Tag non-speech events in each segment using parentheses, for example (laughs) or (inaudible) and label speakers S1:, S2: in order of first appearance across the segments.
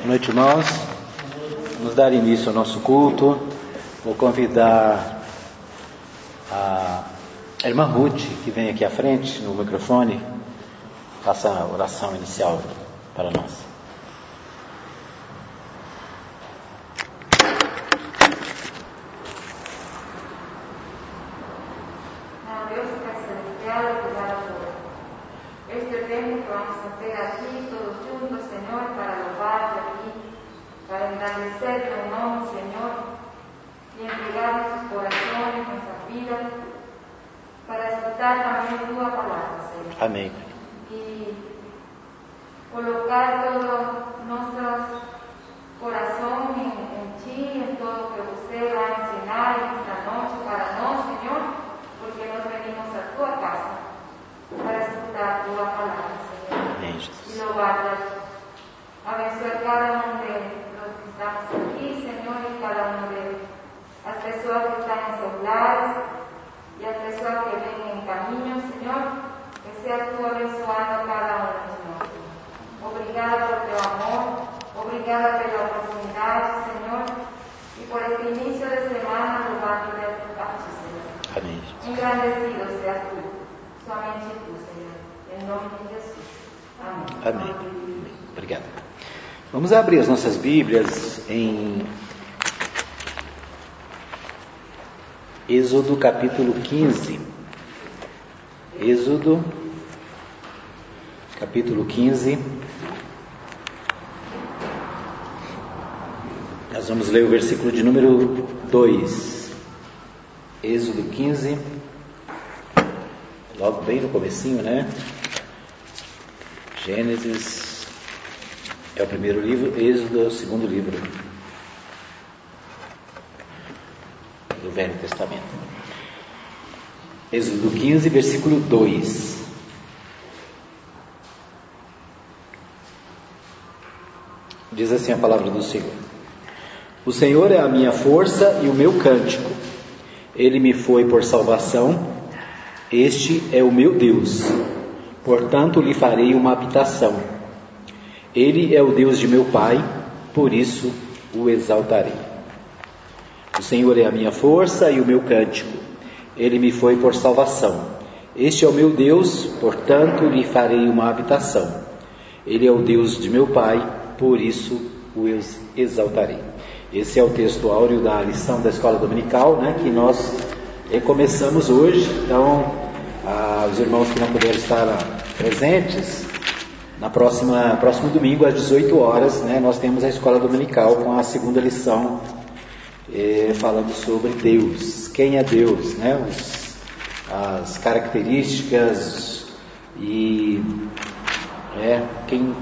S1: Boa noite, irmãos. Vamos dar início ao nosso culto. Vou convidar a irmã Ruth, que vem aqui à frente no microfone, faça a oração inicial para nós. Amém.
S2: Y colocar todo nuestro corazón en, en ti, en todo lo que usted va a enseñar esta noche para nosotros, Señor, porque nos venimos a tu casa para escuchar tu palabra, Señor.
S1: Amém, Jesus.
S2: Y lo guardas. Abençoa cada uno de los que estamos aquí, Señor, y cada uno de las personas que están en sus lares y las personas que ven en camino, Señor. Que seas tú abençoando a cada uno, Señor. Obrigada por tu amor, obrigada pela oportunidade, Senhor, e por este início de semana louvado de tu parte, Senhor.
S1: Amém. Jesus.
S2: Engrandecido seas tu, somente tu, Senhor. Em nome de Jesus. Amém.
S1: Amém. Amém. Obrigado. Vamos abrir as nossas Bíblias em Êxodo capítulo 15. Êxodo capítulo 15. Nós vamos ler o versículo de número 2. Êxodo 15. Logo bem no comecinho, né? Gênesis é o primeiro livro, Êxodo é o segundo livro do Velho Testamento. Êxodo 15, versículo 2. Diz assim a palavra do Senhor: O Senhor é a minha força e o meu cântico. Ele me foi por salvação. Este é o meu Deus. Portanto, lhe farei uma habitação. Ele é o Deus de meu pai, por isso o exaltarei. O Senhor é a minha força e o meu cântico. Ele me foi por salvação. Este é o meu Deus, portanto lhe farei uma habitação. Ele é o Deus de meu pai, por isso o ex- exaltarei. Esse é o texto áureo da lição da escola dominical, né, que nós começamos hoje. Então, ah, os irmãos que não puderam estar presentes, na próxima próximo domingo às 18 horas, né, nós temos a escola dominical com a segunda lição eh, falando sobre Deus, quem é Deus, né, os- as características e é, quem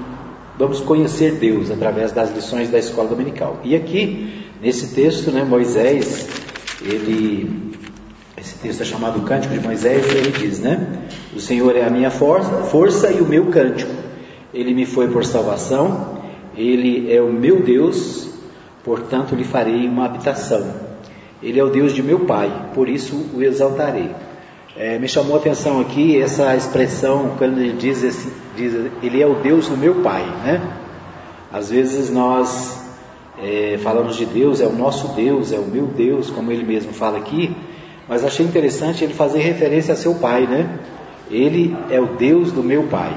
S1: vamos conhecer Deus através das lições da escola dominical. E aqui nesse texto, né, Moisés, ele esse texto é chamado Cântico de Moisés, ele diz, né? O Senhor é a minha força, força e o meu cântico. Ele me foi por salvação, ele é o meu Deus, portanto lhe farei uma habitação. Ele é o Deus de meu pai, por isso o exaltarei. É, me chamou a atenção aqui essa expressão quando ele diz, esse, diz ele é o Deus do meu pai, né? Às vezes nós é, falamos de Deus, é o nosso Deus, é o meu Deus, como ele mesmo fala aqui, mas achei interessante ele fazer referência a seu pai, né? Ele é o Deus do meu pai.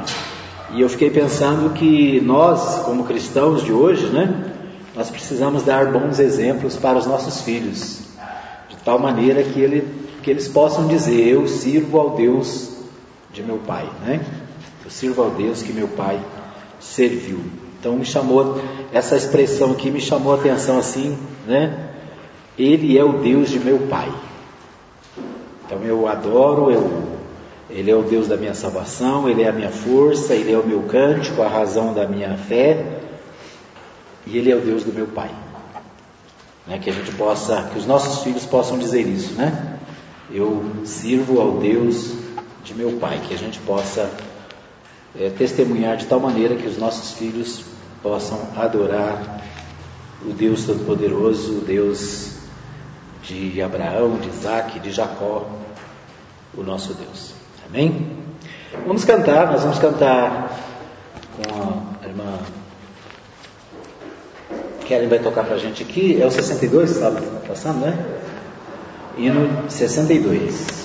S1: E eu fiquei pensando que nós, como cristãos de hoje, né? Nós precisamos dar bons exemplos para os nossos filhos, de tal maneira que, ele, que eles possam dizer: Eu sirvo ao Deus de meu pai, né? Eu sirvo ao Deus que meu pai serviu. Então me chamou essa expressão aqui me chamou a atenção assim, né? Ele é o Deus de meu pai. Então eu adoro, eu, ele é o Deus da minha salvação, ele é a minha força, ele é o meu cântico, a razão da minha fé, e ele é o Deus do meu pai. Né? Que a gente possa, que os nossos filhos possam dizer isso, né? Eu sirvo ao Deus de meu pai, que a gente possa é, testemunhar de tal maneira que os nossos filhos possam adorar o Deus Todo-Poderoso, o Deus de Abraão, de Isaac, de Jacó, o nosso Deus. Amém? Vamos cantar, nós vamos cantar com a irmã Kellen vai tocar para a gente aqui é o 62 que estava passando, né? Hino 62.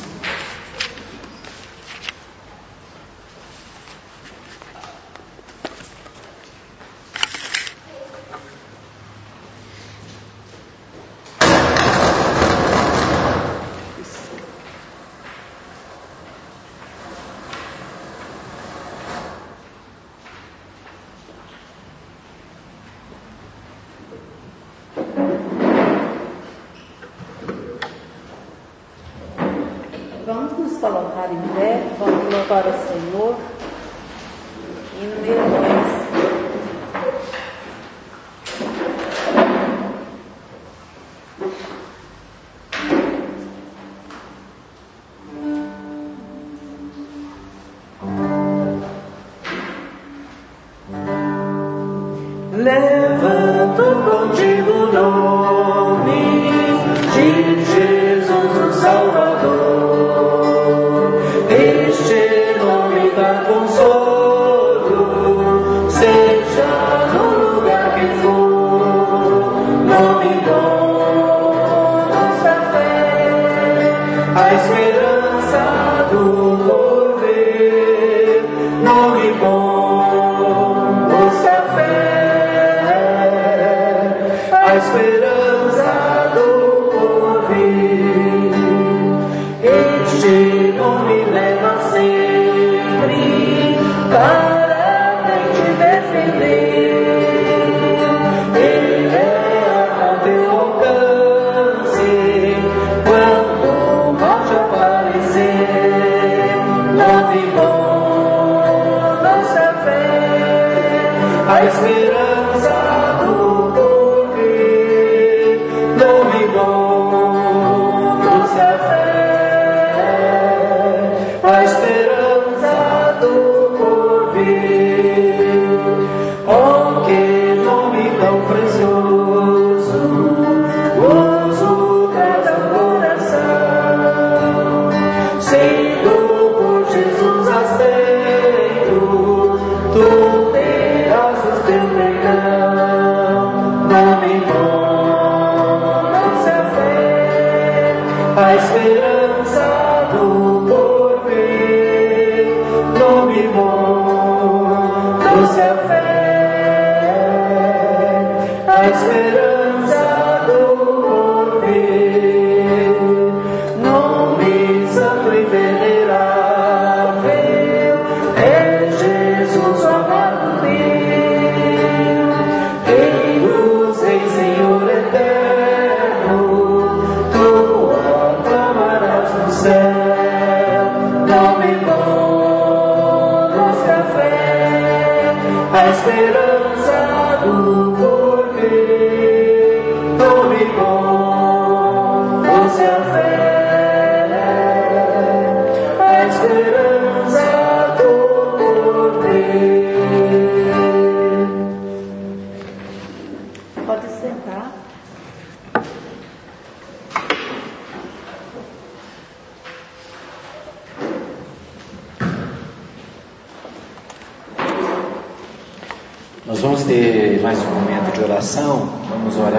S1: life is.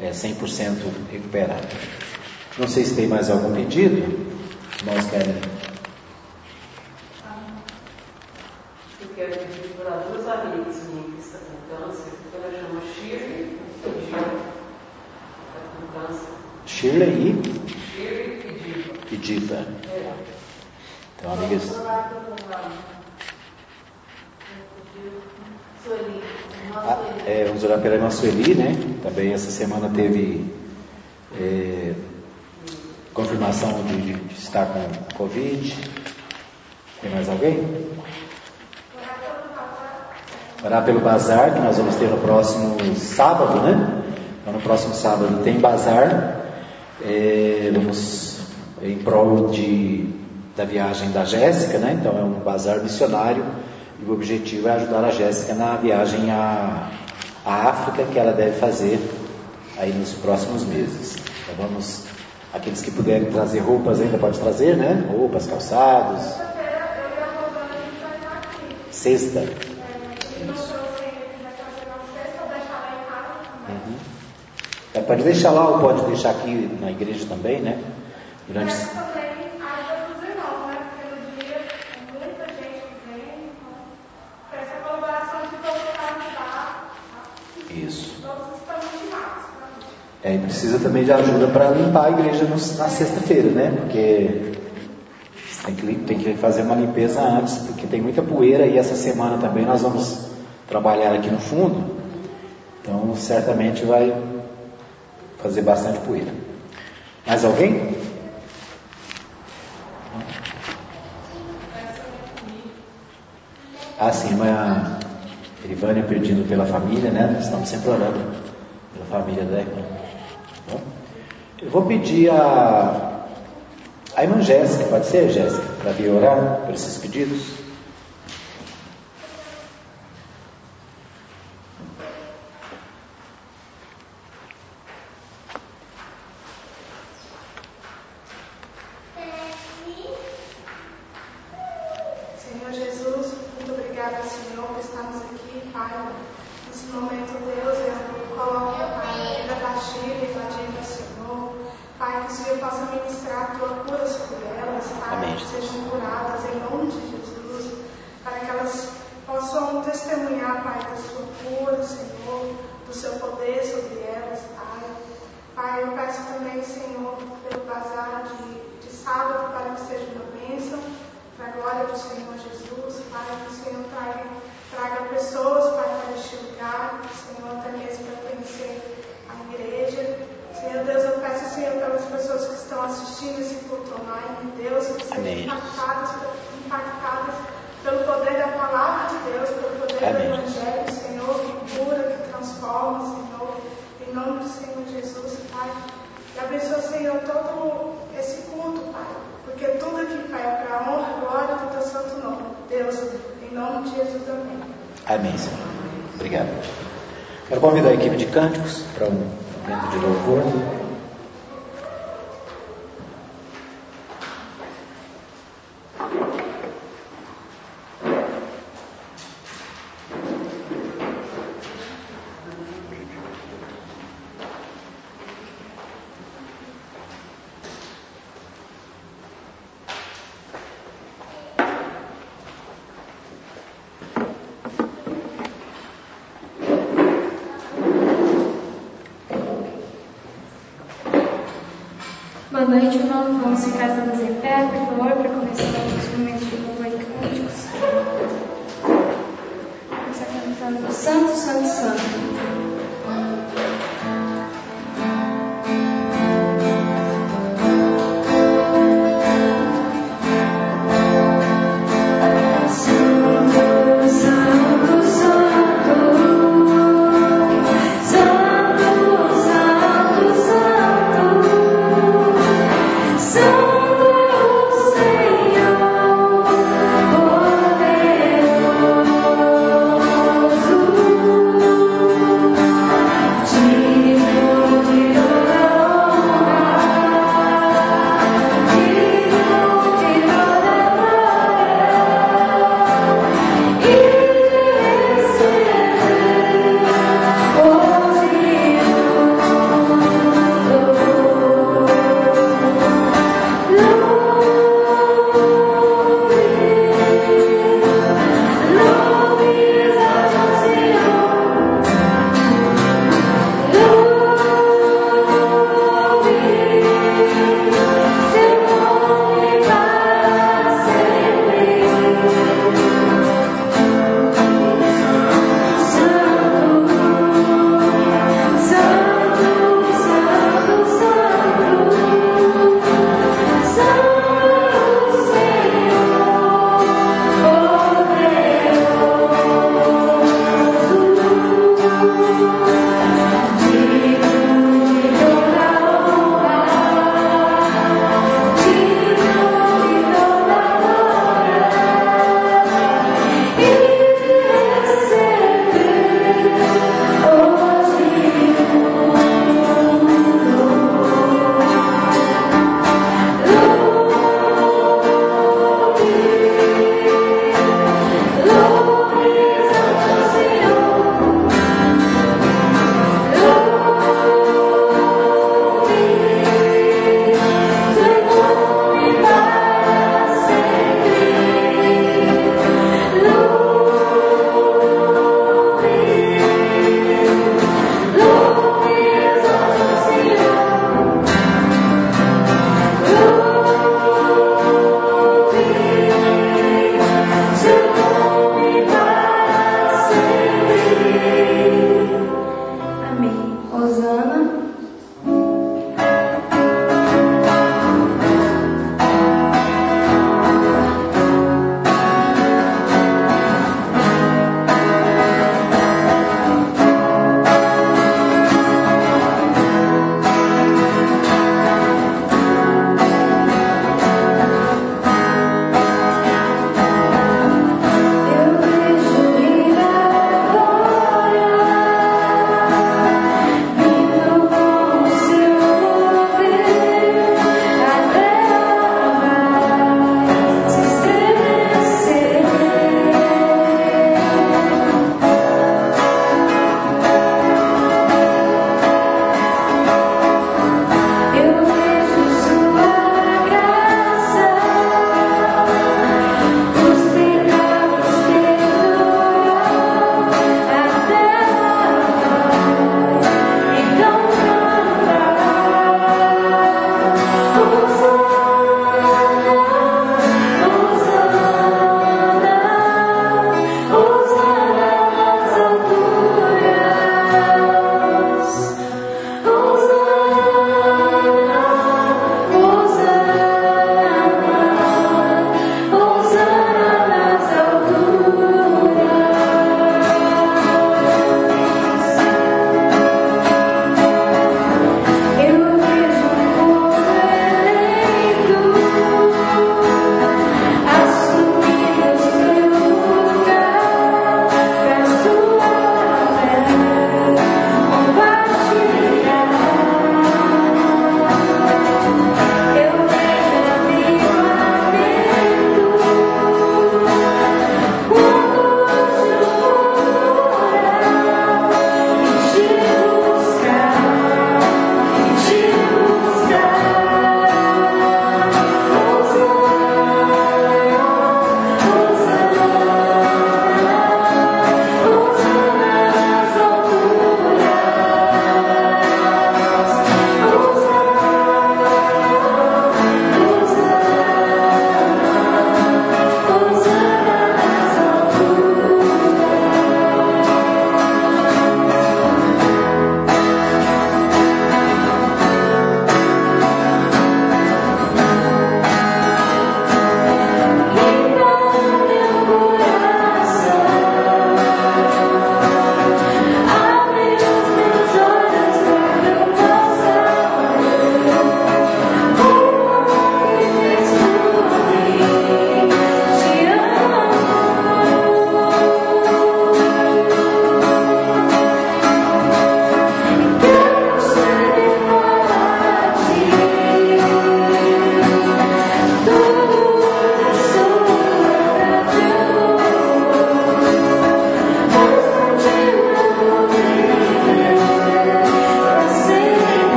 S1: é, 100% recuperado. Não sei se tem mais algum pedido. Nós querem.
S3: Eu quero pedir para duas amigas minhas que estão com câncer, ela chama Shirley e Diva. Está com câncer.
S1: Shirley
S3: e? Shirley e Diva. E
S1: Diva.
S3: É.
S1: Então, amigas. Ah, é, vamos orar pela irmã Sueli, né? Também essa semana teve é, confirmação de, de, estar com Covid. Tem mais alguém? Orar pelo bazar, que nós vamos ter no próximo sábado, né?
S4: Então, no próximo sábado tem bazar. É, vamos em prol de, da viagem da Jéssica, né? Então é um bazar missionário e o objetivo é ajudar a Jéssica na viagem à, à África que ela deve fazer aí nos próximos meses. Então vamos, aqueles que puderem trazer roupas ainda pode trazer, né? Roupas, calçados. Sexta. Uhum. É, pode deixar lá ou pode deixar aqui na igreja também, né? Durante... É, e precisa também de ajuda para limpar a igreja no, na sexta-feira, né? Porque tem que, tem que fazer uma limpeza antes, porque tem muita poeira e essa semana também nós vamos trabalhar aqui no fundo. Então certamente vai fazer bastante poeira. Mais alguém? Ah, sim, a Irivânia pedindo pela família, né? Estamos sempre orando pela família dela. Eu vou pedir a, a irmã Jéssica, pode ser, Jéssica, para vir orar por esses pedidos?
S5: Boa noite, irmão. Vamos ficar todos em pé, por favor, para começar os momentos de louvor e cânticos. Vamos cantando Santo, Santo, Santo.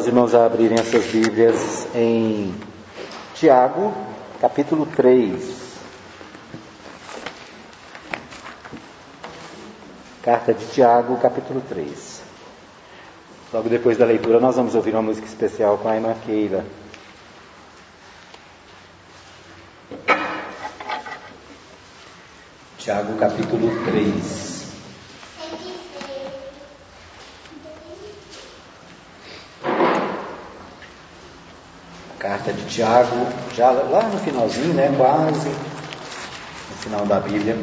S1: Os irmãos a abrirem as suas Bíblias em Tiago, capítulo 3. Carta de Tiago, capítulo 3. Logo depois da leitura, nós vamos ouvir uma música especial com a irmã Keila. Tiago, capítulo 3. Carta de Tiago, já lá no finalzinho, né? Quase no final da Bíblia.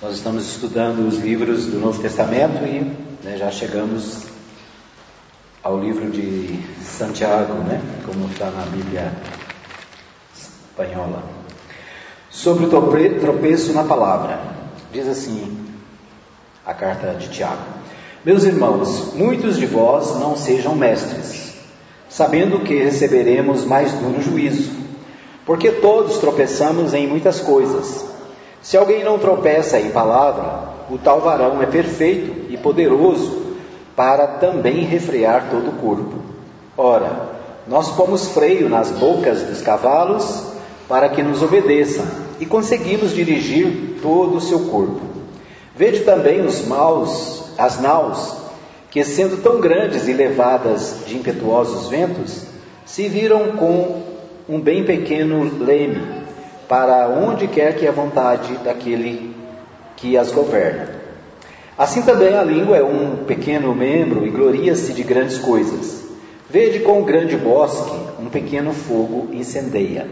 S1: Nós estamos estudando os livros do Novo Testamento e né, já chegamos ao livro de Santiago, né? Como está na Bíblia espanhola. Sobre o trope- tropeço na palavra, diz assim a carta de Tiago: Meus irmãos, muitos de vós não sejam mestres sabendo que receberemos mais duro juízo. Porque todos tropeçamos em muitas coisas. Se alguém não tropeça em palavra, o tal varão é perfeito e poderoso para também refrear todo o corpo. Ora, nós pomos freio nas bocas dos cavalos para que nos obedeçam e conseguimos dirigir todo o seu corpo. Vede também os maus, as naus, que sendo tão grandes e levadas de impetuosos ventos, se viram com um bem pequeno leme, para onde quer que a vontade daquele que as governa. Assim também a língua é um pequeno membro e gloria-se de grandes coisas. Vede com um grande bosque um pequeno fogo incendeia.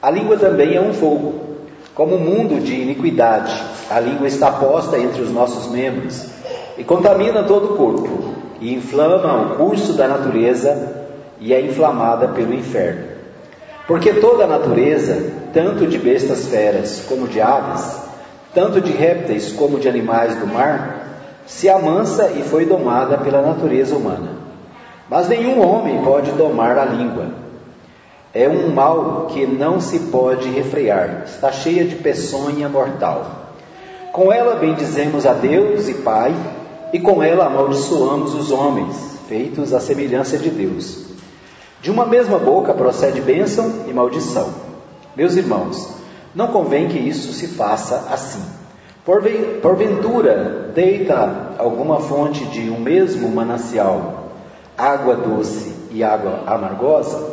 S1: A língua também é um fogo, como um mundo de iniquidade. A língua está posta entre os nossos membros e contamina todo o corpo, e inflama o curso da natureza e é inflamada pelo inferno. Porque toda a natureza, tanto de bestas feras como de aves, tanto de répteis como de animais do mar, se amansa e foi domada pela natureza humana. Mas nenhum homem pode domar a língua. É um mal que não se pode refrear, está cheia de peçonha mortal. Com ela bendizemos a Deus e Pai, e com ela amaldiçoamos os homens, feitos à semelhança de Deus. De uma mesma boca procede bênção e maldição. Meus irmãos, não convém que isso se faça assim. Porven- Porventura, deita alguma fonte de um mesmo manancial, água doce e água amargosa?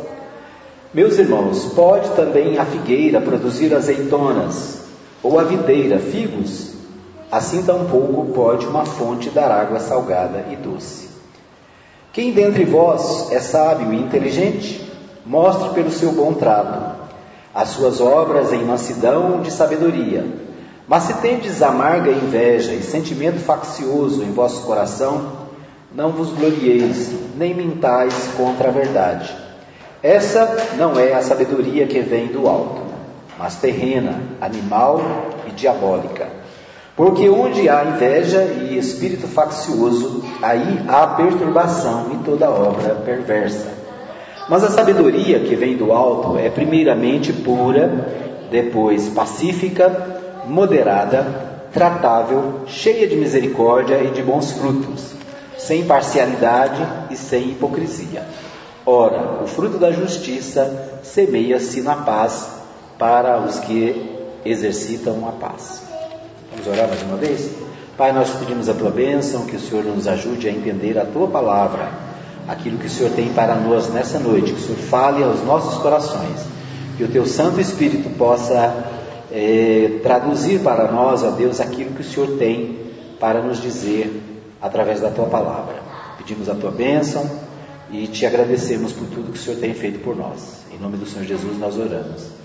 S1: Meus irmãos, pode também a figueira produzir azeitonas, ou a videira figos? Assim tampouco pode uma fonte dar água salgada e doce. Quem dentre vós é sábio e inteligente, mostre pelo seu bom trato as suas obras em mansidão de sabedoria. Mas se tendes amarga inveja e sentimento faccioso em vosso coração, não vos glorieis, nem mintais contra a verdade. Essa não é a sabedoria que vem do alto, mas terrena, animal e diabólica. Porque onde há inveja e espírito faccioso, aí há perturbação e toda obra perversa. Mas a sabedoria que vem do alto é primeiramente pura, depois pacífica, moderada, tratável, cheia de misericórdia e de bons frutos, sem parcialidade e sem hipocrisia. Ora, o fruto da justiça semeia-se na paz para os que exercitam a paz. Vamos orar mais uma vez? Pai, nós pedimos a tua bênção, que o Senhor nos ajude a entender a tua palavra, aquilo que o Senhor tem para nós nessa noite, que o Senhor fale aos nossos corações, que o teu Santo Espírito possa
S5: é, traduzir para nós, ó Deus, aquilo que o Senhor tem para nos dizer através da tua palavra. Pedimos a tua bênção e te agradecemos por tudo que o Senhor tem feito por nós. Em nome do Senhor Jesus nós oramos.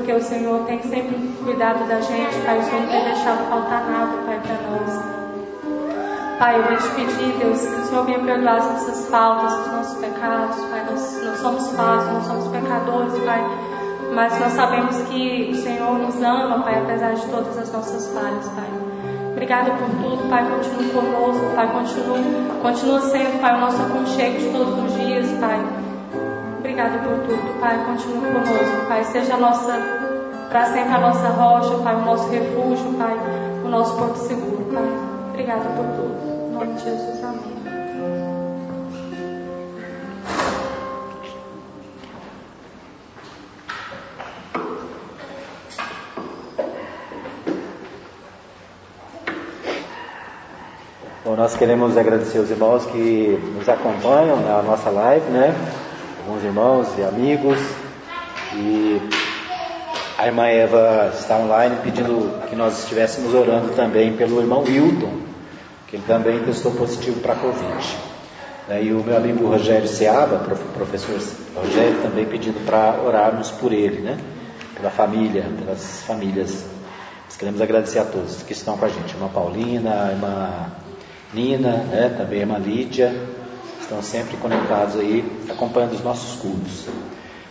S5: Porque o Senhor tem sempre cuidado da gente, Pai. O Senhor não tem deixado faltar nada, Pai, para nós. Pai, eu vou te pedir, Deus, que o Senhor venha perdoar as nossas faltas, os nossos pecados, Pai. Nós, nós somos falsos, nós somos pecadores, Pai. Mas nós sabemos que o Senhor nos ama, Pai, apesar de todas as nossas falhas, Pai. Obrigada por tudo, Pai. Continue conosco, Pai. Continue, continua sendo, Pai, o nosso aconchego de todos os dias, Pai. Obrigada por tudo, Pai. Continue conosco, Pai. Seja a nossa, para sempre a nossa rocha, Pai, o nosso refúgio, Pai, o nosso porto seguro, Pai. Obrigada por tudo. Em nome de Jesus, amém.
S1: Nós queremos agradecer os irmãos que nos acompanham na nossa live, né? alguns irmãos e amigos. E a irmã Eva está online pedindo que nós estivéssemos orando também pelo irmão Wilton, que ele também testou positivo para a Covid. E o meu amigo Rogério Seaba, professor Rogério, também pedindo para orarmos por ele, né? pela família, pelas famílias. Nós queremos agradecer a todos que estão com a gente, irmã Paulina, irmã Nina, né? também a irmã Lídia, estão sempre conectados aí, acompanhando os nossos cultos.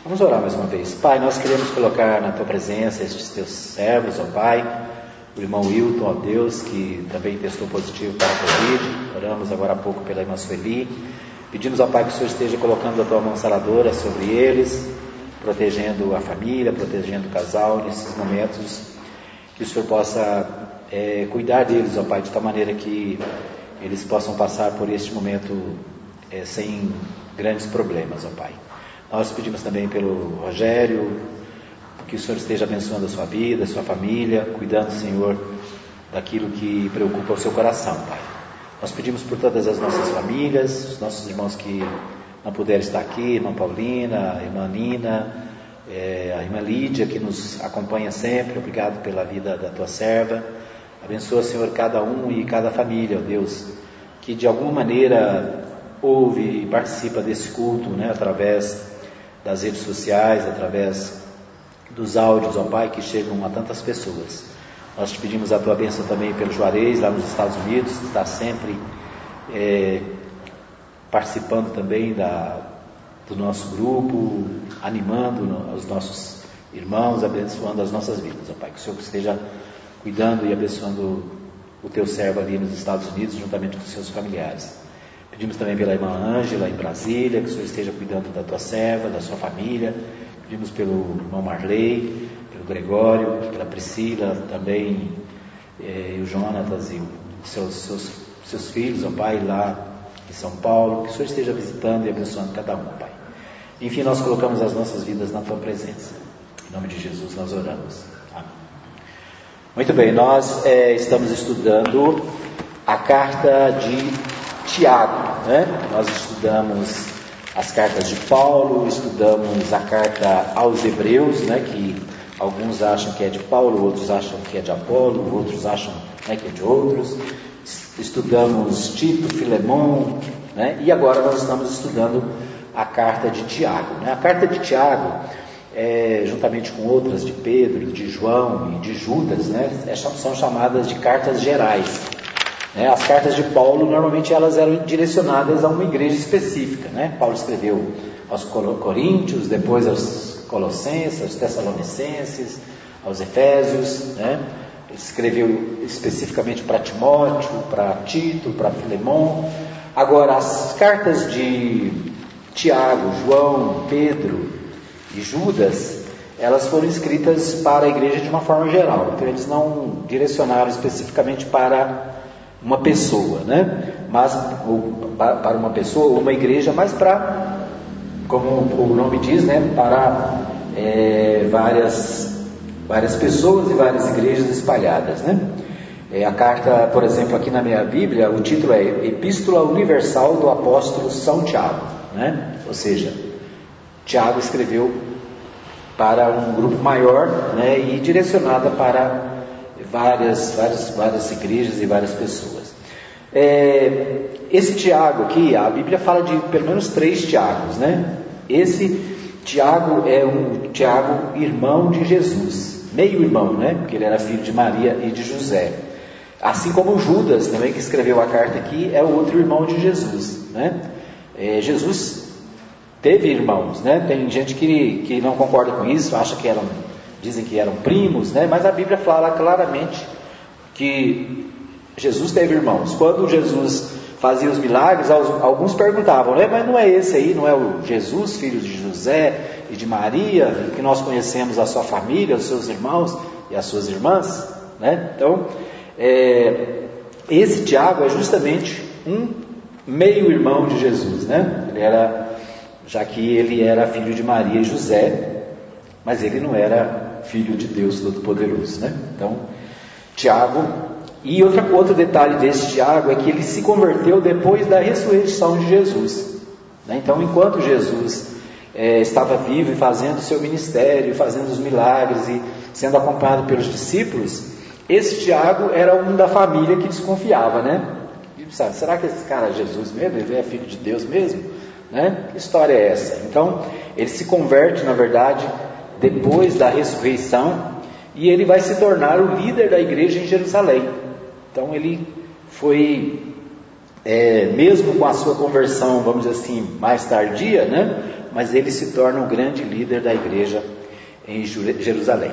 S1: Vamos orar mais uma vez. Pai, nós queremos colocar na tua presença estes teus servos, ó Pai, o irmão Wilton, ó Deus, que também testou positivo para a Covid. Oramos agora há pouco pela irmã Sueli. Pedimos ao Pai que o Senhor esteja colocando a tua mão saladora sobre eles, protegendo a família, protegendo o casal nesses momentos. Que o Senhor possa é, cuidar deles, ó Pai, de tal maneira que eles possam passar por este momento é, sem grandes problemas, ó Pai. Nós pedimos também pelo Rogério, que o Senhor esteja abençoando a sua vida, a sua família, cuidando, Senhor, daquilo que preocupa o seu coração, Pai. Nós pedimos por todas as nossas famílias, os nossos irmãos que não puderam estar aqui, irmã Paulina, a irmã Nina, é, a irmã Lídia, que nos acompanha sempre, obrigado pela vida da tua serva. Abençoa, Senhor, cada um e cada família, ó Deus, que de alguma maneira ouve e participa desse culto, né, através das redes sociais, através dos áudios, ó Pai, que chegam a tantas pessoas. Nós te pedimos a tua bênção também pelo Juarez, lá nos Estados Unidos, que está sempre é, participando também da, do nosso grupo, animando os nossos irmãos, abençoando as nossas vidas, ó Pai. Que o Senhor esteja cuidando e abençoando o teu servo ali nos Estados Unidos, juntamente com os seus familiares. Pedimos também pela irmã Ângela em Brasília, que o Senhor esteja cuidando da tua serva, da sua família. Pedimos pelo irmão Marley, pelo Gregório, pela Priscila também, eh, e o Jonatas e os seus, seus, seus filhos, ó Pai, lá em São Paulo. Que o Senhor esteja visitando e abençoando cada um, Pai. Enfim, nós colocamos as nossas vidas na tua presença. Em nome de Jesus nós oramos. Muito bem, nós eh, estamos estudando a carta de Tiago. Né? Nós estudamos as cartas de Paulo, estudamos a carta aos Hebreus, né, que alguns acham que é de Paulo, outros acham que é de Apolo, outros acham né, que é de outros. Estudamos Tito, Filemão, né, e agora nós estamos estudando a carta de Tiago. Né? A carta de Tiago, é, juntamente com outras de Pedro, de João e de Judas, né, são chamadas de cartas gerais. Né? As cartas de Paulo, normalmente, elas eram direcionadas a uma igreja específica. Né? Paulo escreveu aos Coríntios, depois aos Colossenses, aos Tessalonicenses, aos Efésios. Né? Escreveu especificamente para Timóteo, para Tito, para Filemão. Agora, as cartas de Tiago, João, Pedro e Judas, elas foram escritas para a igreja de uma forma geral. Então, eles não direcionaram especificamente para uma pessoa, né? Mas ou, para uma pessoa ou uma igreja, mas para, como o nome diz, né? Para é, várias, várias pessoas e várias igrejas espalhadas. Né? É, a carta, por exemplo, aqui na minha Bíblia, o título é Epístola Universal do Apóstolo São Tiago. Né? Ou seja, Tiago escreveu para um grupo maior né, e direcionada para várias, várias, várias igrejas e várias pessoas. É, esse Tiago aqui, a Bíblia fala de pelo menos três Tiagos, né? Esse Tiago é um Tiago irmão de Jesus, meio irmão, né? Porque ele era filho de Maria e de José. Assim como Judas, também que escreveu a carta aqui, é o outro irmão de Jesus, né? É, Jesus teve irmãos, né? Tem gente que, que não concorda com isso, acha que eram, dizem que eram primos, né? Mas a Bíblia fala claramente que Jesus teve irmãos. Quando Jesus fazia os milagres, alguns perguntavam, né? Mas não é esse aí, não é o Jesus, filho de José e de Maria, que nós conhecemos a sua família, os seus irmãos e as suas irmãs, né? Então, é, esse Tiago é justamente um meio irmão de Jesus, né? Ele era já que ele era filho de Maria e José, mas ele não era filho de Deus Todo-Poderoso, né? Então, Tiago, e outra, outro detalhe desse Tiago é que ele se converteu depois da ressurreição de Jesus. Né? Então, enquanto Jesus é, estava vivo e fazendo seu ministério, fazendo os milagres e sendo acompanhado pelos discípulos, esse Tiago era um da família que desconfiava, né? E, sabe, será que esse cara é Jesus mesmo? Ele é filho de Deus mesmo? Né? Que história é essa? Então, ele se converte, na verdade, depois da ressurreição e ele vai se tornar o líder da igreja em Jerusalém. Então, ele foi, é, mesmo com a sua conversão, vamos dizer assim, mais tardia, né? mas ele se torna o grande líder da igreja em Jerusalém.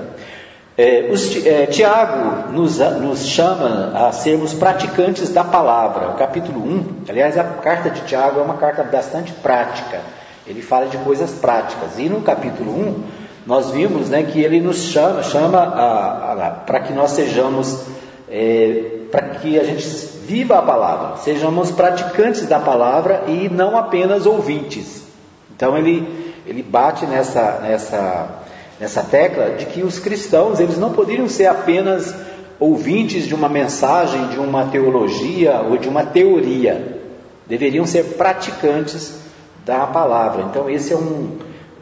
S1: É, os, é, Tiago nos, nos, chama a sermos praticantes da palavra. O capítulo 1, aliás, a carta de Tiago é uma carta bastante prática. Ele fala de coisas práticas. E no capítulo 1, nós vimos né, que ele nos chama, chama para que nós sejamos, é, para que a gente viva a palavra, sejamos praticantes da palavra e não apenas ouvintes. Então ele, ele bate nessa, nessa nessa tecla de que os cristãos eles não poderiam ser apenas ouvintes de uma mensagem, de uma teologia ou de uma teoria, deveriam ser praticantes da palavra. Então esse é um,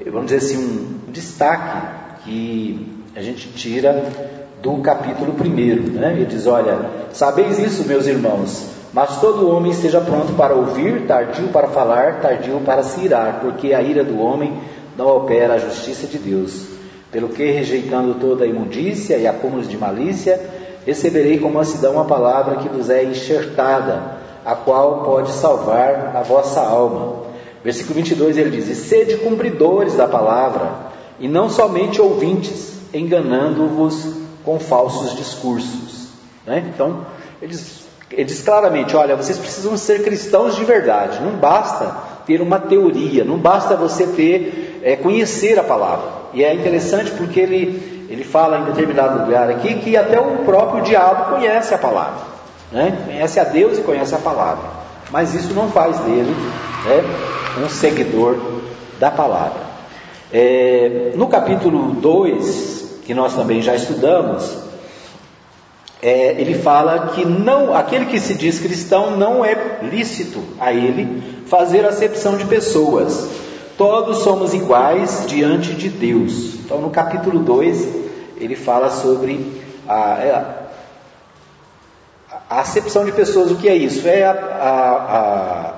S1: vamos dizer assim, um destaque que a gente tira do capítulo 1. Né? Ele diz: Olha, sabeis isso, meus irmãos, mas todo homem esteja pronto para ouvir, tardio para falar, tardio para se irar, porque a ira do homem não opera a justiça de Deus. Pelo que, rejeitando toda a imundícia e acúmulos de malícia, receberei como mansidão a palavra que vos é enxertada, a qual pode salvar a vossa alma. Versículo 22 ele diz: E sede cumpridores da palavra, e não somente ouvintes, enganando-vos com falsos discursos. Né? Então, ele diz, ele diz claramente: olha, vocês precisam ser cristãos de verdade, não basta ter uma teoria, não basta você ter, é, conhecer a palavra. E é interessante porque ele, ele fala em determinado lugar aqui que até o próprio diabo conhece a palavra. Né? Conhece a Deus e conhece a palavra. Mas isso não faz dele né, um seguidor da palavra. É, no capítulo 2, que nós também já estudamos, é, ele fala que não, aquele que se diz cristão não é lícito a ele fazer acepção de pessoas, Todos somos iguais diante de Deus. Então, no capítulo 2, ele fala sobre a, é, a, acepção de pessoas. O que é isso? É a, a,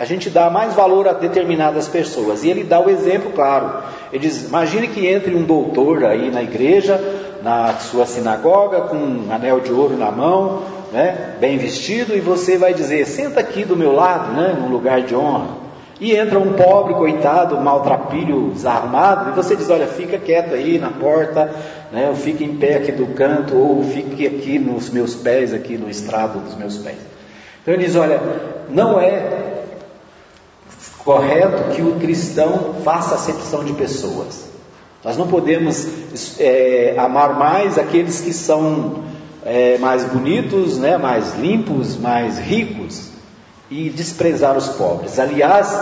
S1: a, gente dá mais valor a determinadas pessoas. E ele dá o exemplo claro. Ele diz: imagine que entre um doutor aí na igreja, na sua sinagoga, com um anel de ouro na mão, né, bem vestido, e você vai dizer: senta aqui do meu lado, né, num lugar de honra. E entra um pobre, coitado, maltrapilho, desarmado, e você diz: Olha, fica quieto aí na porta, né, ou fique em pé aqui do canto, ou fique aqui nos meus pés, aqui no estrado dos meus pés. Então ele diz: Olha, não é correto que o cristão faça acepção de pessoas. Nós não podemos é, amar mais aqueles que são é, mais bonitos, né, mais limpos, mais ricos, e desprezar os pobres. Aliás,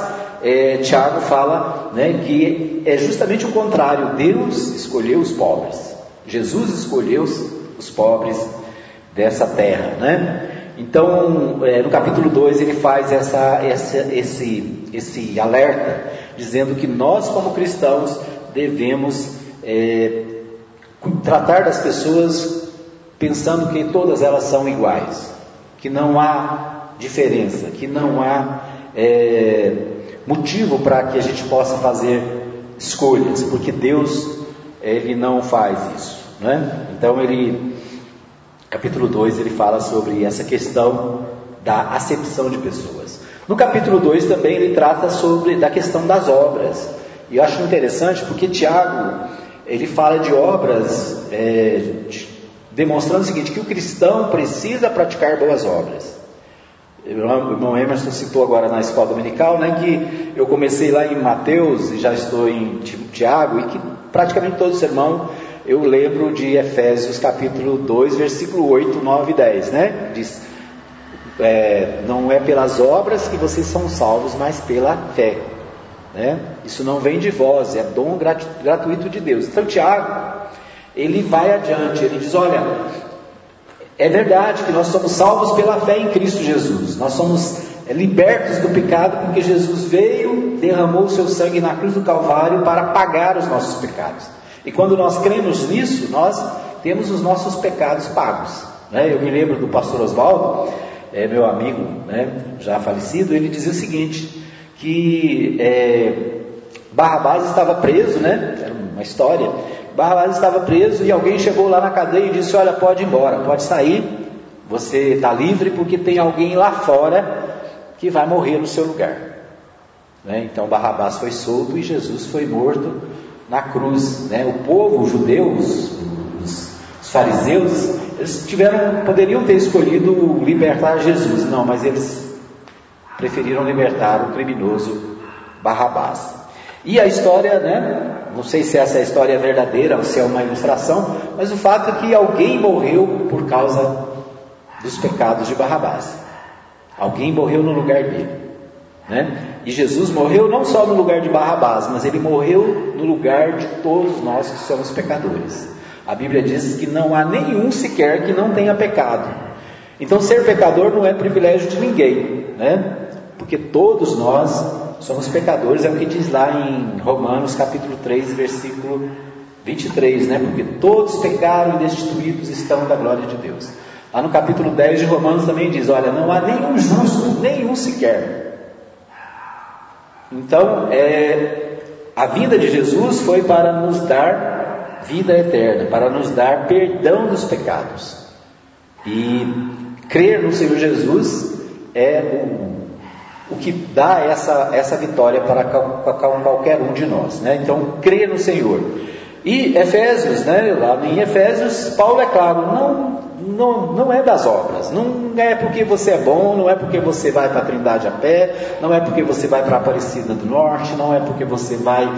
S1: é, Tiago fala né, que é justamente o contrário: Deus escolheu os pobres, Jesus escolheu os pobres dessa terra. Né? Então, é, no capítulo 2, ele faz essa, essa, esse, esse alerta, dizendo que nós, como cristãos, devemos é, tratar das pessoas pensando que todas elas são iguais, que não há diferença, que não há é, motivo para que a gente possa fazer escolhas, porque Deus ele não faz isso, né? Então ele capítulo 2 ele fala sobre essa questão da acepção de pessoas. No capítulo 2 também ele trata sobre da questão das obras. E eu acho interessante porque Tiago ele fala de obras é, de, demonstrando o seguinte que o cristão precisa praticar boas obras. O irmão Emerson citou agora na escola dominical, né, que eu comecei lá em Mateus e já estou em Tiago, e que praticamente todo sermão eu lembro de Efésios capítulo 2, versículo 8, 9 e 10, né? Diz, é, não é pelas obras que vocês são salvos, mas pela fé. Né? Isso não vem de vós, é dom gratuito de Deus. Então Tiago, ele vai adiante, ele diz, olha, é verdade que nós somos salvos pela fé em Cristo Jesus. Nós somos é, libertos do pecado porque Jesus veio, derramou o seu sangue na cruz do Calvário para pagar os nossos pecados. E quando nós cremos nisso, nós temos os nossos pecados pagos. Né? Eu me lembro do pastor Oswaldo, é, meu amigo, né, já falecido, ele dizia o seguinte, que é, Barrabás estava preso, né? Era uma história. Barrabás estava preso e alguém chegou lá na cadeia e disse: Olha, pode ir embora, pode sair, você está livre porque tem alguém lá fora que vai morrer no seu lugar. Né? Então Barrabás foi solto e Jesus foi morto na cruz. Né? O povo judeu, os, os, os fariseus, eles tiveram, poderiam ter escolhido libertar Jesus, não, mas eles preferiram libertar o criminoso Barrabás. E a história, né? Não sei se essa é história verdadeira ou se é uma ilustração, mas o fato é que alguém morreu por causa dos pecados de Barrabás. Alguém morreu no lugar dele. Né? E Jesus morreu não só no lugar de Barrabás, mas ele morreu no lugar de todos nós que somos pecadores. A Bíblia diz que não há nenhum sequer que não tenha pecado. Então, ser pecador não é privilégio de ninguém, né? Porque todos nós somos pecadores, é o que diz lá em Romanos capítulo 3, versículo 23, né? Porque todos pecaram e destituídos estão da glória de Deus. Lá no capítulo 10 de Romanos também diz: Olha, não há nenhum justo, nenhum sequer. Então, é, a vida de Jesus foi para nos dar vida eterna, para nos dar perdão dos pecados. E crer no Senhor Jesus é o, o que dá essa, essa vitória para qualquer um de nós. Né? Então, crer no Senhor. E Efésios, né, lá em Efésios, Paulo é claro, não, não, não é das obras, não é porque você é bom, não é porque você vai para a Trindade a pé, não é porque você vai para a Aparecida do Norte, não é porque você vai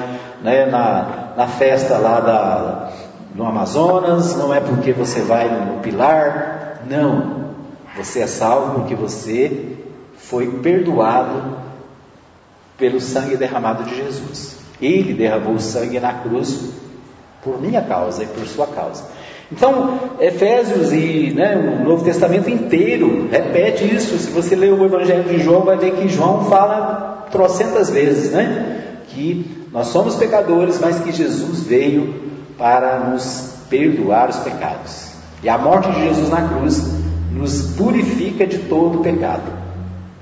S1: né, na, na festa lá da, no Amazonas, não é porque você vai no Pilar, não. Você é salvo porque você foi perdoado pelo sangue derramado de Jesus. Ele derramou o sangue na cruz por minha causa e por sua causa. Então, Efésios e né, o Novo Testamento inteiro repete isso. Se você ler o Evangelho de João, vai ver que João fala trocentas vezes, né? Que nós somos pecadores, mas que Jesus veio para nos perdoar os pecados. E a morte de Jesus na cruz nos purifica de todo pecado.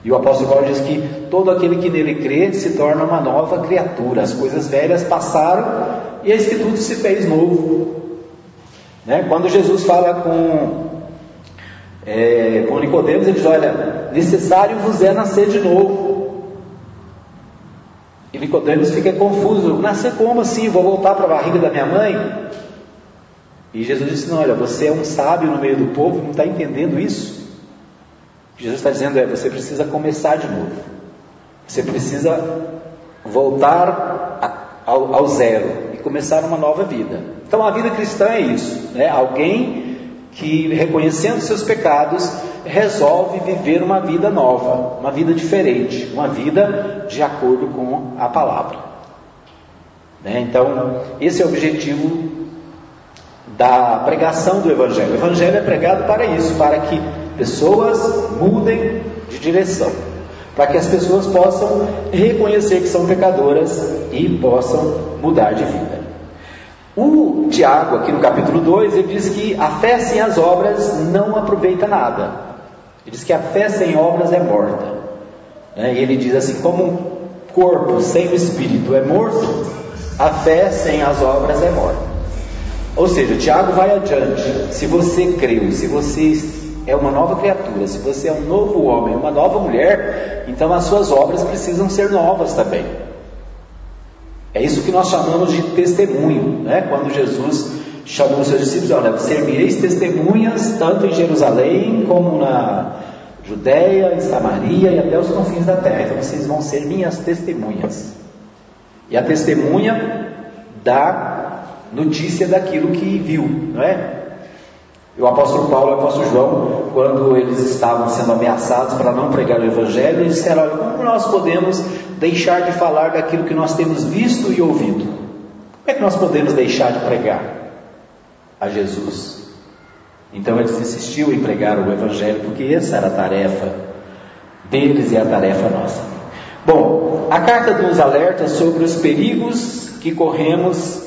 S1: E o apóstolo Paulo diz que todo aquele que nele crê se torna uma nova criatura. As coisas velhas passaram e eis que tudo se fez novo. Né? Quando Jesus fala com, é, com Nicodemos, ele diz: Olha, necessário vos é nascer de novo. E Nicodemos fica confuso: Nascer como assim? Vou voltar para a barriga da minha mãe? E Jesus disse: Não, olha, você é um sábio no meio do povo, não está entendendo isso? Jesus está dizendo é: você precisa começar de novo. Você precisa voltar ao, ao, zero e começar uma nova vida. Então a vida cristã é isso, né? Alguém que, reconhecendo seus pecados, resolve viver uma vida nova, uma vida diferente, uma vida de acordo com a palavra. Né? Então, esse é o objetivo da pregação do Evangelho. O Evangelho é pregado para isso, para que pessoas mudem de direção, para que as pessoas possam reconhecer que são pecadoras e possam mudar de vida. O Tiago, aqui no capítulo 2, ele diz que a fé sem as obras não aproveita nada. Ele diz que a fé sem obras é morta. Né? E ele diz assim: como um corpo sem o espírito é morto, a fé sem as obras é morta. Ou seja, Tiago vai adiante. Se você creu, se você é uma nova criatura, se você é um novo homem, uma nova mulher, então as suas obras precisam ser novas também. É isso que nós chamamos de testemunho, né? Quando Jesus chamou os seus discípulos, olha, servireis testemunhas tanto em Jerusalém como na Judéia, em Samaria e até os confins da terra. Então vocês vão ser minhas testemunhas. E a testemunha dá notícia daquilo que viu, não é? O apóstolo Paulo e o apóstolo João, quando eles estavam sendo ameaçados para não pregar o Evangelho, eles disseram: Olha, como nós podemos deixar de falar daquilo que nós temos visto e ouvido? Como é que nós podemos deixar de pregar a Jesus? Então eles insistiam em pregar o Evangelho, porque essa era a tarefa deles e a tarefa nossa. Bom, a carta nos alerta sobre os perigos que corremos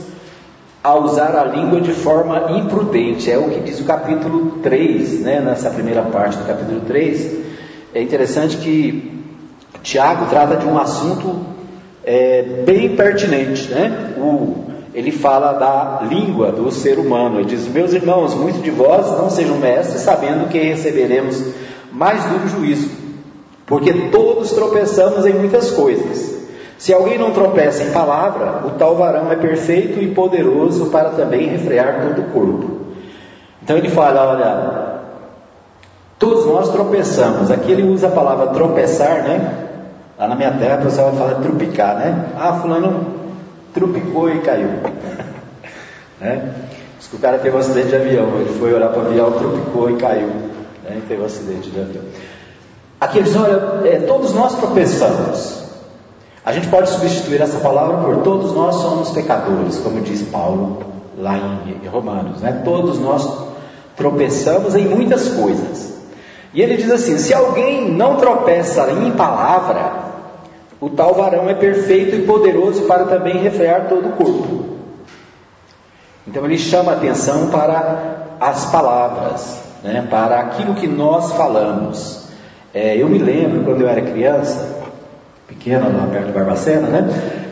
S1: a usar a língua de forma imprudente. É o que diz o capítulo 3, né, nessa primeira parte do capítulo 3. É interessante que Tiago trata de um assunto é, bem pertinente. Né? O, ele fala da língua do ser humano. Ele diz: Meus irmãos, muitos de vós não sejam mestres, sabendo que receberemos mais duro juízo, porque todos tropeçamos em muitas coisas. Se alguém não tropeça em palavra, o tal varão é perfeito e poderoso para também refrear todo o corpo. Então ele fala: olha, todos nós tropeçamos. Aqui ele usa a palavra tropeçar, né? Lá na minha terra o pessoal fala trupicar, né? Ah, fulano trupicou e caiu. (laughs) né? Diz que o cara teve um acidente de avião, ele foi olhar para o avião, trupicou e caiu. Né? E teve um acidente de avião. Aqui ele diz, olha, é, todos nós tropeçamos. A gente pode substituir essa palavra por todos nós somos pecadores, como diz Paulo lá em Romanos, né? Todos nós tropeçamos em muitas coisas. E ele diz assim: se alguém não tropeça em palavra, o tal varão é perfeito e poderoso para também refrear todo o corpo. Então ele chama atenção para as palavras, né? para aquilo que nós falamos. É, eu me lembro quando eu era criança, pequena, lá perto de Barbacena, né?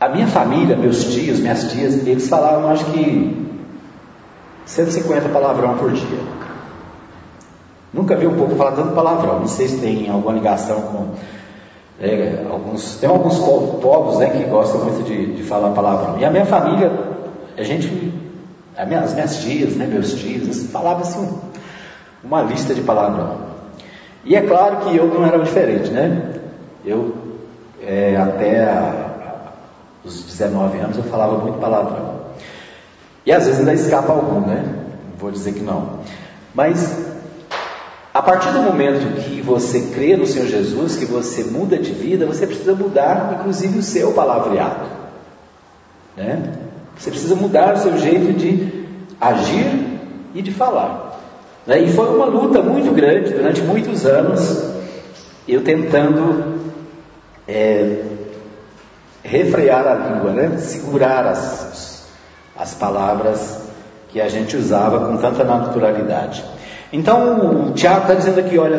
S1: A minha família, meus tios, minhas tias, eles falavam, acho que 150 palavrão por dia. Nunca vi um povo falar tanto palavrão. Não sei se tem alguma ligação com é, alguns. Tem alguns povos né, que gostam muito de, de falar palavrão. E a minha família, a gente, as minhas, as minhas tias, né, meus tios, falavam assim uma lista de palavrão. E é claro que eu não era diferente, né? Eu, é, até a, os 19 anos, eu falava muito palavrão. E às vezes ainda escapa algum, né? Vou dizer que não. Mas, a partir do momento que você crê no Senhor Jesus, que você muda de vida, você precisa mudar, inclusive, o seu palavreado. Né? Você precisa mudar o seu jeito de agir e de falar. Né? E foi uma luta muito grande, durante muitos anos, eu tentando é, refrear a língua, né? segurar as, as palavras que a gente usava com tanta naturalidade. Então o Tiago está dizendo aqui: olha,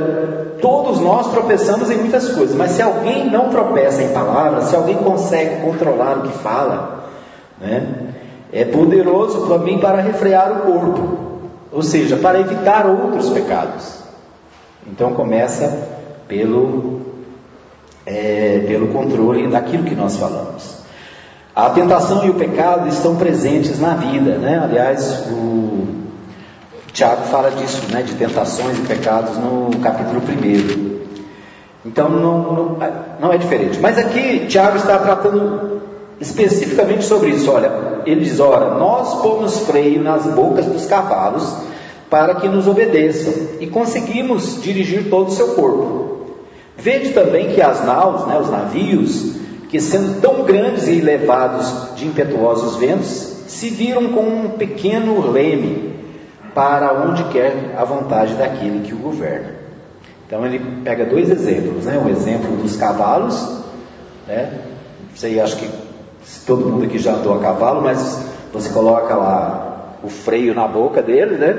S1: todos nós tropeçamos em muitas coisas, mas se alguém não tropeça em palavras, se alguém consegue controlar o que fala, né, é poderoso também para refrear o corpo, ou seja, para evitar outros pecados. Então começa pelo é, pelo controle daquilo que nós falamos. A tentação e o pecado estão presentes na vida, né? Aliás, o Tiago fala disso, né? De tentações e pecados no capítulo 1. Então não, não, não é diferente. Mas aqui Tiago está tratando especificamente sobre isso. Olha, ele diz: Ora, nós pomos freio nas bocas dos cavalos para que nos obedeçam e conseguimos dirigir todo o seu corpo. Vede também que as naus, né, os navios, que sendo tão grandes e levados de impetuosos ventos, se viram com um pequeno leme para onde quer a vontade daquele que o governa. Então ele pega dois exemplos, né? O exemplo dos cavalos, né? Você acha que todo mundo aqui já andou a cavalo, mas você coloca lá o freio na boca dele, né?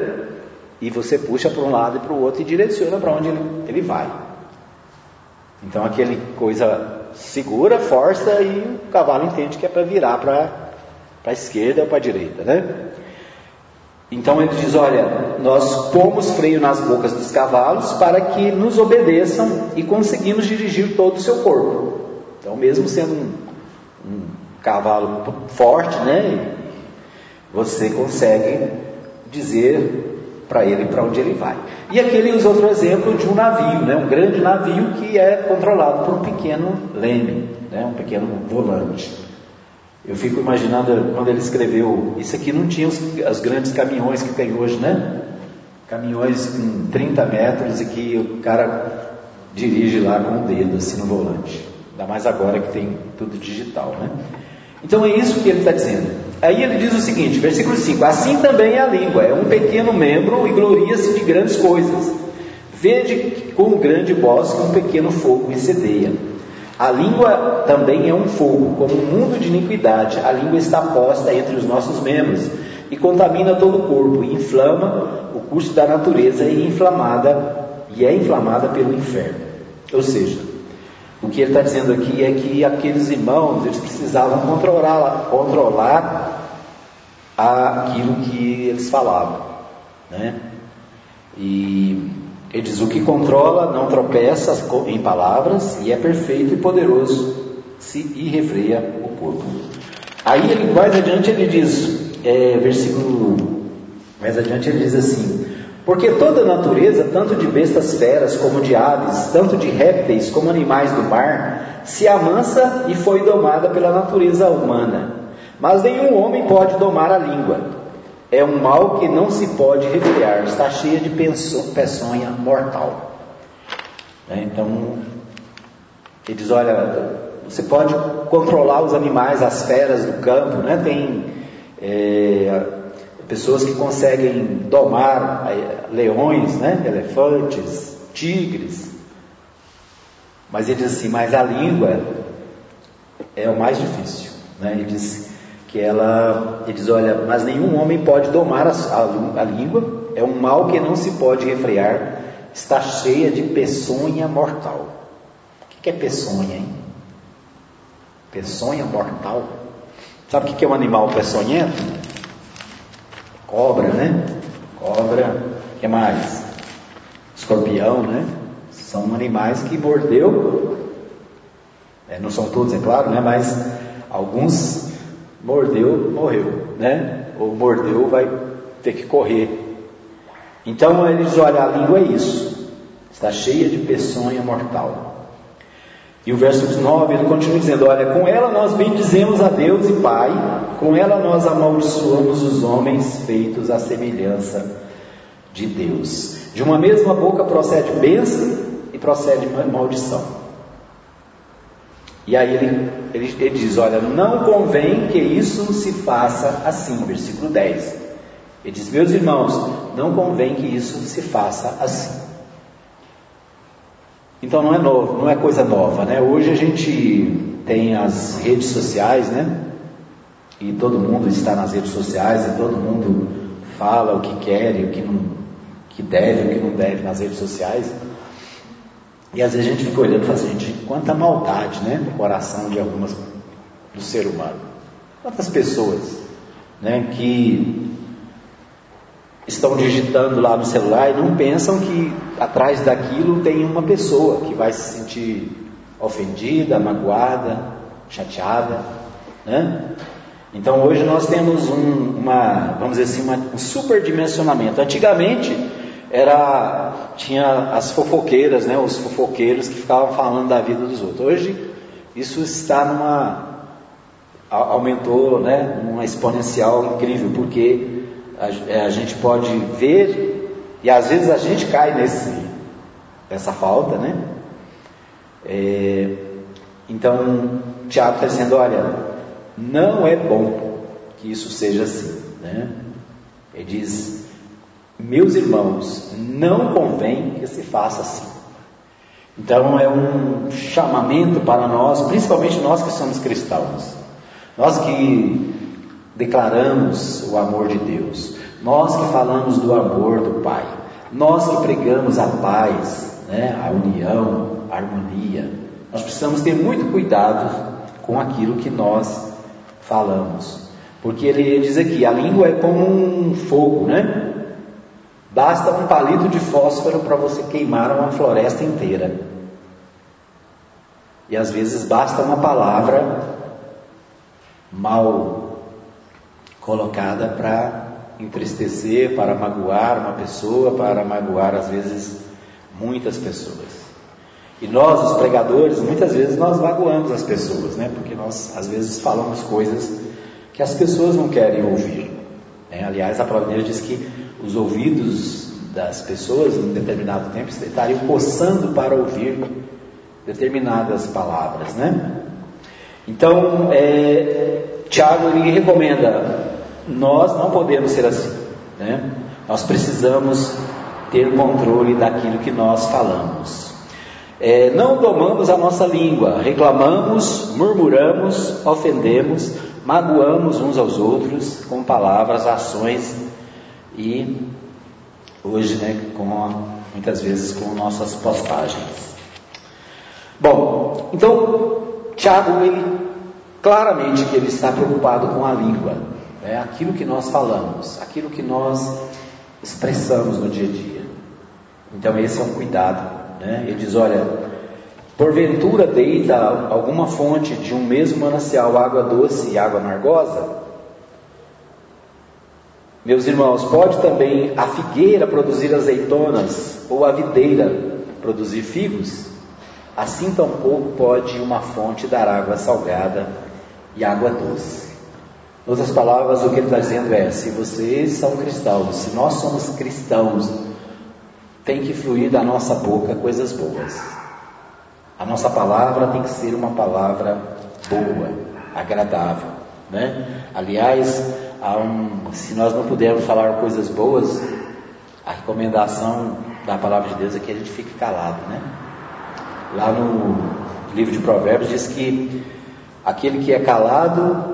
S1: E você puxa para um lado e para o outro e direciona para onde ele, ele vai. Então aquele coisa segura, força e o cavalo entende que é para virar para a esquerda ou para a direita, né? Então ele diz: Olha, nós pomos freio nas bocas dos cavalos para que nos obedeçam e conseguimos dirigir todo o seu corpo. Então, mesmo sendo um, um cavalo forte, né? Você consegue dizer para ele para onde ele vai. E aqui ele usa outro exemplo de um navio, né? um grande navio que é controlado por um pequeno leme, né? um pequeno volante. Eu fico imaginando quando ele escreveu, isso aqui não tinha os, os grandes caminhões que tem hoje, né? Caminhões com 30 metros e que o cara dirige lá com o dedo assim no volante. Ainda mais agora que tem tudo digital, né? Então é isso que ele está dizendo. Aí ele diz o seguinte, versículo 5: Assim também é a língua, é um pequeno membro e gloria-se de grandes coisas. Vede com grande bosque um pequeno fogo incendeia. A língua também é um fogo, como um mundo de iniquidade. A língua está posta entre os nossos membros e contamina todo o corpo, e inflama o curso da natureza e inflamada e é inflamada pelo inferno. Ou seja, o que ele está dizendo aqui é que aqueles irmãos eles precisavam controlar, controlar aquilo que eles falavam, né? E ele diz: o que controla não tropeça em palavras e é perfeito e poderoso se e refreia o corpo. Aí ele mais adiante ele diz, é, versículo mais adiante ele diz assim: porque toda a natureza, tanto de bestas feras como de aves, tanto de répteis como animais do mar, se amansa e foi domada pela natureza humana. Mas nenhum homem pode domar a língua. É um mal que não se pode refrear, está cheia de peçonha mortal. É, então, ele diz: olha, você pode controlar os animais, as feras do campo, né? Tem. É, pessoas que conseguem domar eh, leões, né? elefantes, tigres. Mas ele diz assim, mas a língua é o mais difícil. Né? Ele diz que ela, ele diz, olha, mas nenhum homem pode domar a, a, a língua, é um mal que não se pode refrear, está cheia de peçonha mortal. O que é peçonha, hein? Peçonha mortal. Sabe o que é um animal peçonhento? Cobra, né? Cobra, o que mais? Escorpião, né? São animais que mordeu, é, não são todos, é claro, né? Mas alguns mordeu, morreu, né? Ou mordeu, vai ter que correr. Então eles olham, a língua é isso, está cheia de peçonha mortal. E o verso 9 ele continua dizendo: Olha, com ela nós bendizemos a Deus e Pai, com ela nós amaldiçoamos os homens feitos à semelhança de Deus. De uma mesma boca procede bênção e procede maldição. E aí ele, ele, ele diz: Olha, não convém que isso se faça assim, versículo 10. Ele diz: Meus irmãos, não convém que isso se faça assim. Então não é novo, não é coisa nova, né? Hoje a gente tem as redes sociais, né? E todo mundo está nas redes sociais e todo mundo fala o que quer o que não que deve, o que não deve nas redes sociais. E às vezes a gente fica olhando e fala assim, gente, quanta maldade, né, no coração de algumas do ser humano. Quantas pessoas, né, que estão digitando lá no celular e não pensam que atrás daquilo tem uma pessoa que vai se sentir ofendida, magoada, chateada, né? Então hoje nós temos um, uma, vamos dizer assim, uma, um superdimensionamento. Antigamente era tinha as fofoqueiras, né? Os fofoqueiros que ficavam falando da vida dos outros. Hoje isso está numa aumentou né, uma exponencial incrível, porque a, é, a, gente pode ver, e às vezes a gente cai nesse, nessa falta, né? É, então, Tiago está dizendo: olha, não é bom que isso seja assim, né? Ele diz: meus irmãos, não convém que se faça assim. Então é um chamamento para nós, principalmente nós que somos cristãos, nós que declaramos o amor de Deus, nós que falamos do amor do Pai, nós que pregamos a paz, né, a união, a harmonia. Nós precisamos ter muito cuidado com aquilo que nós falamos, porque ele diz aqui: a língua é como um fogo, né? Basta um palito de fósforo para você queimar uma floresta inteira. E às vezes basta uma palavra mal colocada para entristecer, para magoar uma pessoa, para magoar às vezes muitas pessoas. E nós, os pregadores, muitas vezes nós magoamos as pessoas, né? Porque nós às vezes falamos coisas que as pessoas não querem ouvir. Né? Aliás, a palavra de Deus diz que os ouvidos das pessoas em determinado tempo estariam coçando para ouvir determinadas palavras, né? Então, é, Tiago ele recomenda: nós não podemos ser assim, né? Nós precisamos ter controle daquilo que nós falamos. É, não domamos a nossa língua, reclamamos, murmuramos, ofendemos, magoamos uns aos outros com palavras, ações e hoje, né, com, muitas vezes com nossas postagens. Bom, então Tiago ele claramente que ele está preocupado com a língua, né, aquilo que nós falamos, aquilo que nós expressamos no dia a dia. Então esse é um cuidado. Né? Ele diz, olha, porventura deita alguma fonte de um mesmo manancial água doce e água amargosa? Meus irmãos, pode também a figueira produzir azeitonas ou a videira produzir figos? Assim tampouco pode uma fonte dar água salgada e água doce. Em outras palavras, o que ele está dizendo é: se vocês são cristãos, se nós somos cristãos, tem que fluir da nossa boca coisas boas. A nossa palavra tem que ser uma palavra boa, agradável. Né? Aliás, um, se nós não pudermos falar coisas boas, a recomendação da palavra de Deus é que a gente fique calado, né? Lá no livro de Provérbios diz que aquele que é calado,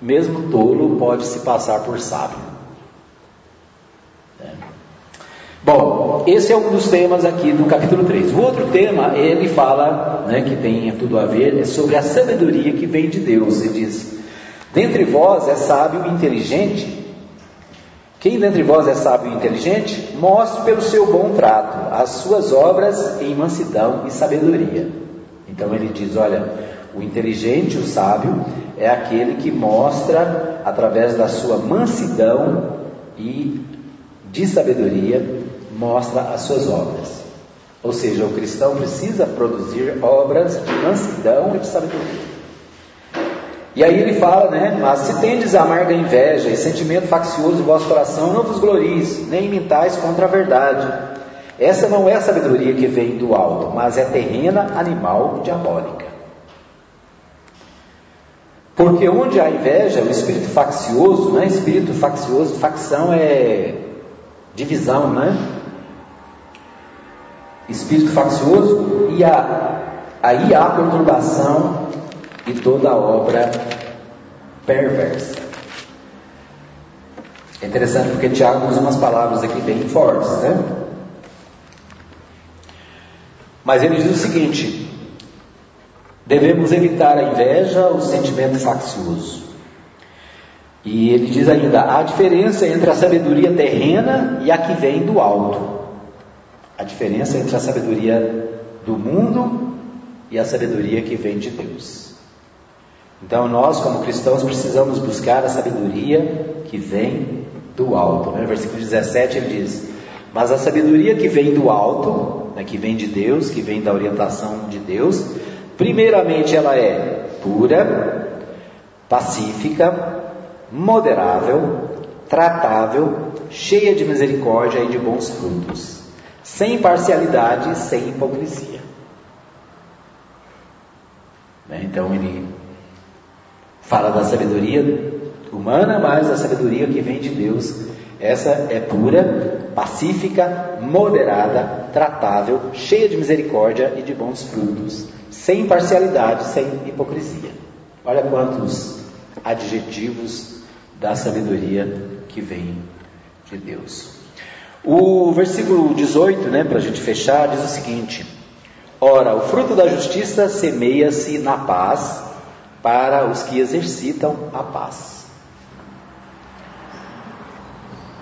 S1: mesmo tolo, pode se passar por sábio. É. Bom, esse é um dos temas aqui do capítulo 3. O outro tema, ele fala, né, que tem tudo a ver, é sobre a sabedoria que vem de Deus. Ele diz: Dentre vós é sábio e inteligente? Quem dentre vós é sábio e inteligente? Mostre pelo seu bom trato as suas obras em mansidão e sabedoria. Então ele diz: olha, o inteligente, o sábio, é aquele que mostra através da sua mansidão e de sabedoria, mostra as suas obras. Ou seja, o cristão precisa produzir obras de mansidão e de sabedoria. E aí ele fala, né? Mas se tendes amarga inveja e sentimento faccioso em vosso coração, não vos glories, nem mintais contra a verdade. Essa não é a sabedoria que vem do alto, mas é terrena, animal, diabólica. Porque onde há inveja, o espírito faccioso, né? Espírito faccioso, facção é divisão, né? Espírito faccioso e a, aí há perturbação e toda obra perversa. É interessante porque Tiago usa umas palavras aqui bem fortes, né? Mas ele diz o seguinte: devemos evitar a inveja, o sentimento faccioso. E ele diz ainda: há diferença entre a sabedoria terrena e a que vem do alto. A diferença entre a sabedoria do mundo e a sabedoria que vem de Deus. Então nós, como cristãos, precisamos buscar a sabedoria que vem do alto. Né? Versículo 17 ele diz: Mas a sabedoria que vem do alto, né, que vem de Deus, que vem da orientação de Deus, primeiramente ela é pura, pacífica, moderável, tratável, cheia de misericórdia e de bons frutos, sem parcialidade, sem hipocrisia. Né? Então ele fala da sabedoria humana, mas a sabedoria que vem de Deus. Essa é pura, pacífica, moderada, tratável, cheia de misericórdia e de bons frutos, sem parcialidade, sem hipocrisia. Olha quantos adjetivos da sabedoria que vem de Deus. O versículo 18, né, para a gente fechar, diz o seguinte: Ora, o fruto da justiça semeia-se na paz para os que exercitam a paz.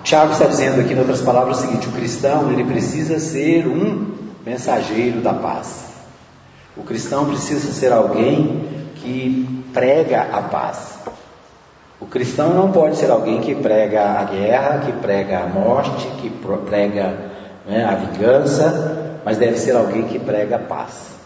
S1: Tiago está dizendo aqui, em outras palavras, o seguinte: o cristão ele precisa ser um mensageiro da paz. O cristão precisa ser alguém que prega a paz. O cristão não pode ser alguém que prega a guerra, que prega a morte, que prega né, a vingança, mas deve ser alguém que prega a paz.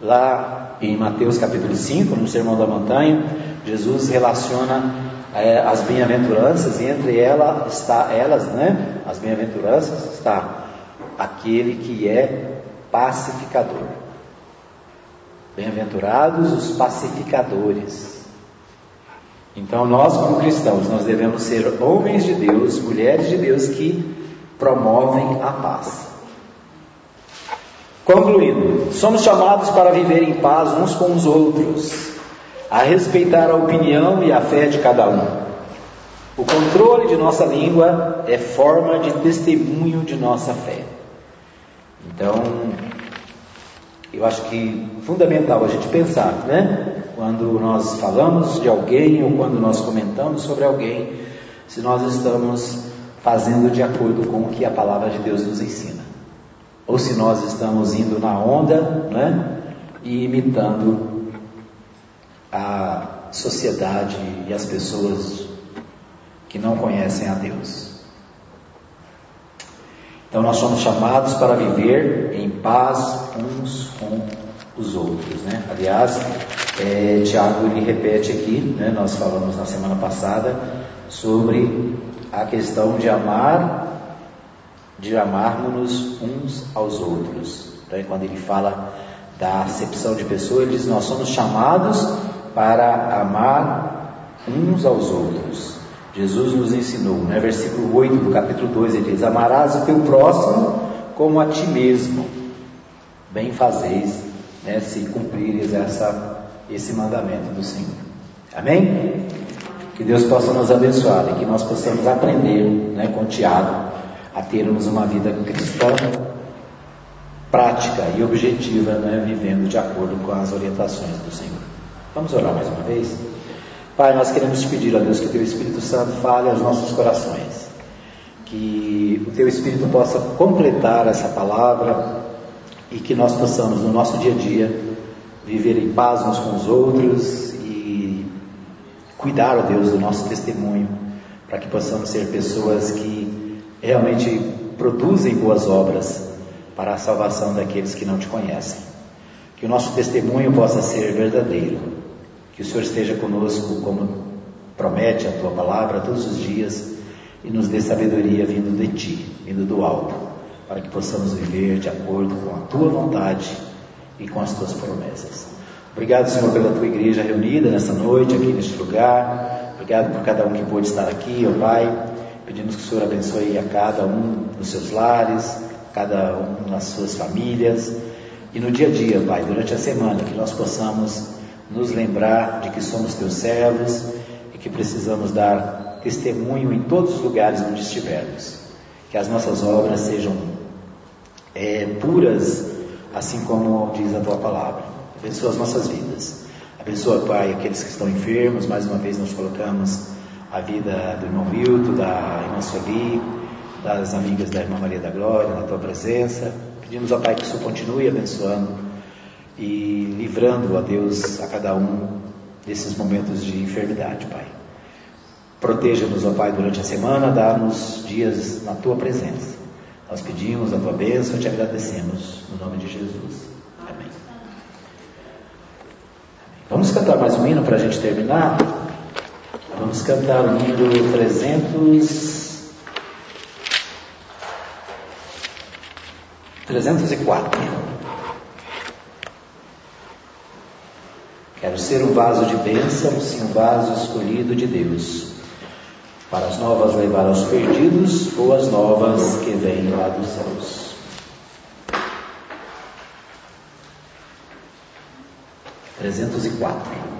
S1: Lá em Mateus capítulo 5, no Sermão da Montanha, Jesus relaciona é, as bem-aventuranças e entre elas está elas, né? As bem-aventuranças está aquele que é pacificador. Bem-aventurados os pacificadores. Então nós como cristãos nós devemos ser homens de Deus, mulheres de Deus que promovem a paz. Concluindo, somos chamados para viver em paz uns com os outros, a respeitar a opinião e a fé de cada um. O controle de nossa língua é forma de testemunho de nossa fé. Então, eu acho que fundamental a gente pensar, né? Quando nós falamos de alguém ou quando nós comentamos sobre alguém, se nós estamos fazendo de acordo com o que a palavra de Deus nos ensina ou se nós estamos indo na onda né, e imitando a sociedade e as pessoas que não conhecem a Deus. Então nós somos chamados para viver em paz uns com os outros. Né? Aliás, é, Tiago ele repete aqui, né, nós falamos na semana passada, sobre a questão de amar de amarmos-nos uns aos outros. Então, quando ele fala da acepção de pessoa, ele diz: Nós somos chamados para amar uns aos outros. Jesus nos ensinou, né? versículo 8 do capítulo 2, ele diz: Amarás o teu próximo como a ti mesmo. Bem fazeis, né? se cumprires essa, esse mandamento do Senhor. Amém? Que Deus possa nos abençoar e que nós possamos aprender né, com Tiago a termos uma vida cristã prática e objetiva, né, vivendo de acordo com as orientações do Senhor. Vamos orar mais uma vez? Pai, nós queremos pedir a Deus que o Teu Espírito Santo fale aos nossos corações, que o Teu Espírito possa completar essa palavra e que nós possamos, no nosso dia a dia, viver em paz uns com os outros e cuidar, ó Deus, do nosso testemunho, para que possamos ser pessoas que realmente produzem boas obras para a salvação daqueles que não te conhecem. Que o nosso testemunho possa ser verdadeiro. Que o Senhor esteja conosco, como promete a tua palavra, todos os dias e nos dê sabedoria vindo de ti, vindo do alto, para que possamos viver de acordo com a tua vontade e com as tuas promessas. Obrigado, Senhor, pela tua igreja reunida nessa noite, aqui neste lugar. Obrigado por cada um que pôde estar aqui, ó Pai. Pedimos que o Senhor abençoe a cada um nos seus lares, cada um nas suas famílias. E no dia a dia, Pai, durante a semana, que nós possamos nos lembrar de que somos teus servos e que precisamos dar testemunho em todos os lugares onde estivermos. Que as nossas obras sejam é, puras, assim como diz a tua palavra. Abençoa as nossas vidas. Abençoa, Pai, aqueles que estão enfermos. Mais uma vez nós colocamos a vida do irmão Wilton, da irmã Sueli, das amigas da irmã Maria da Glória, na tua presença. Pedimos ao Pai que o Senhor continue abençoando e livrando a Deus a cada um desses momentos de enfermidade, Pai. Proteja-nos, ó Pai, durante a semana, dá-nos dias na tua presença. Nós pedimos a tua bênção e te agradecemos, no nome de Jesus. Amém.
S5: Vamos cantar mais um hino para a gente terminar? Vamos cantar o hino 300. 304. Quero ser um vaso de bênção, sim um vaso escolhido de Deus, para as novas levar aos perdidos, boas novas que vêm lá dos céus. Trezentos e quatro.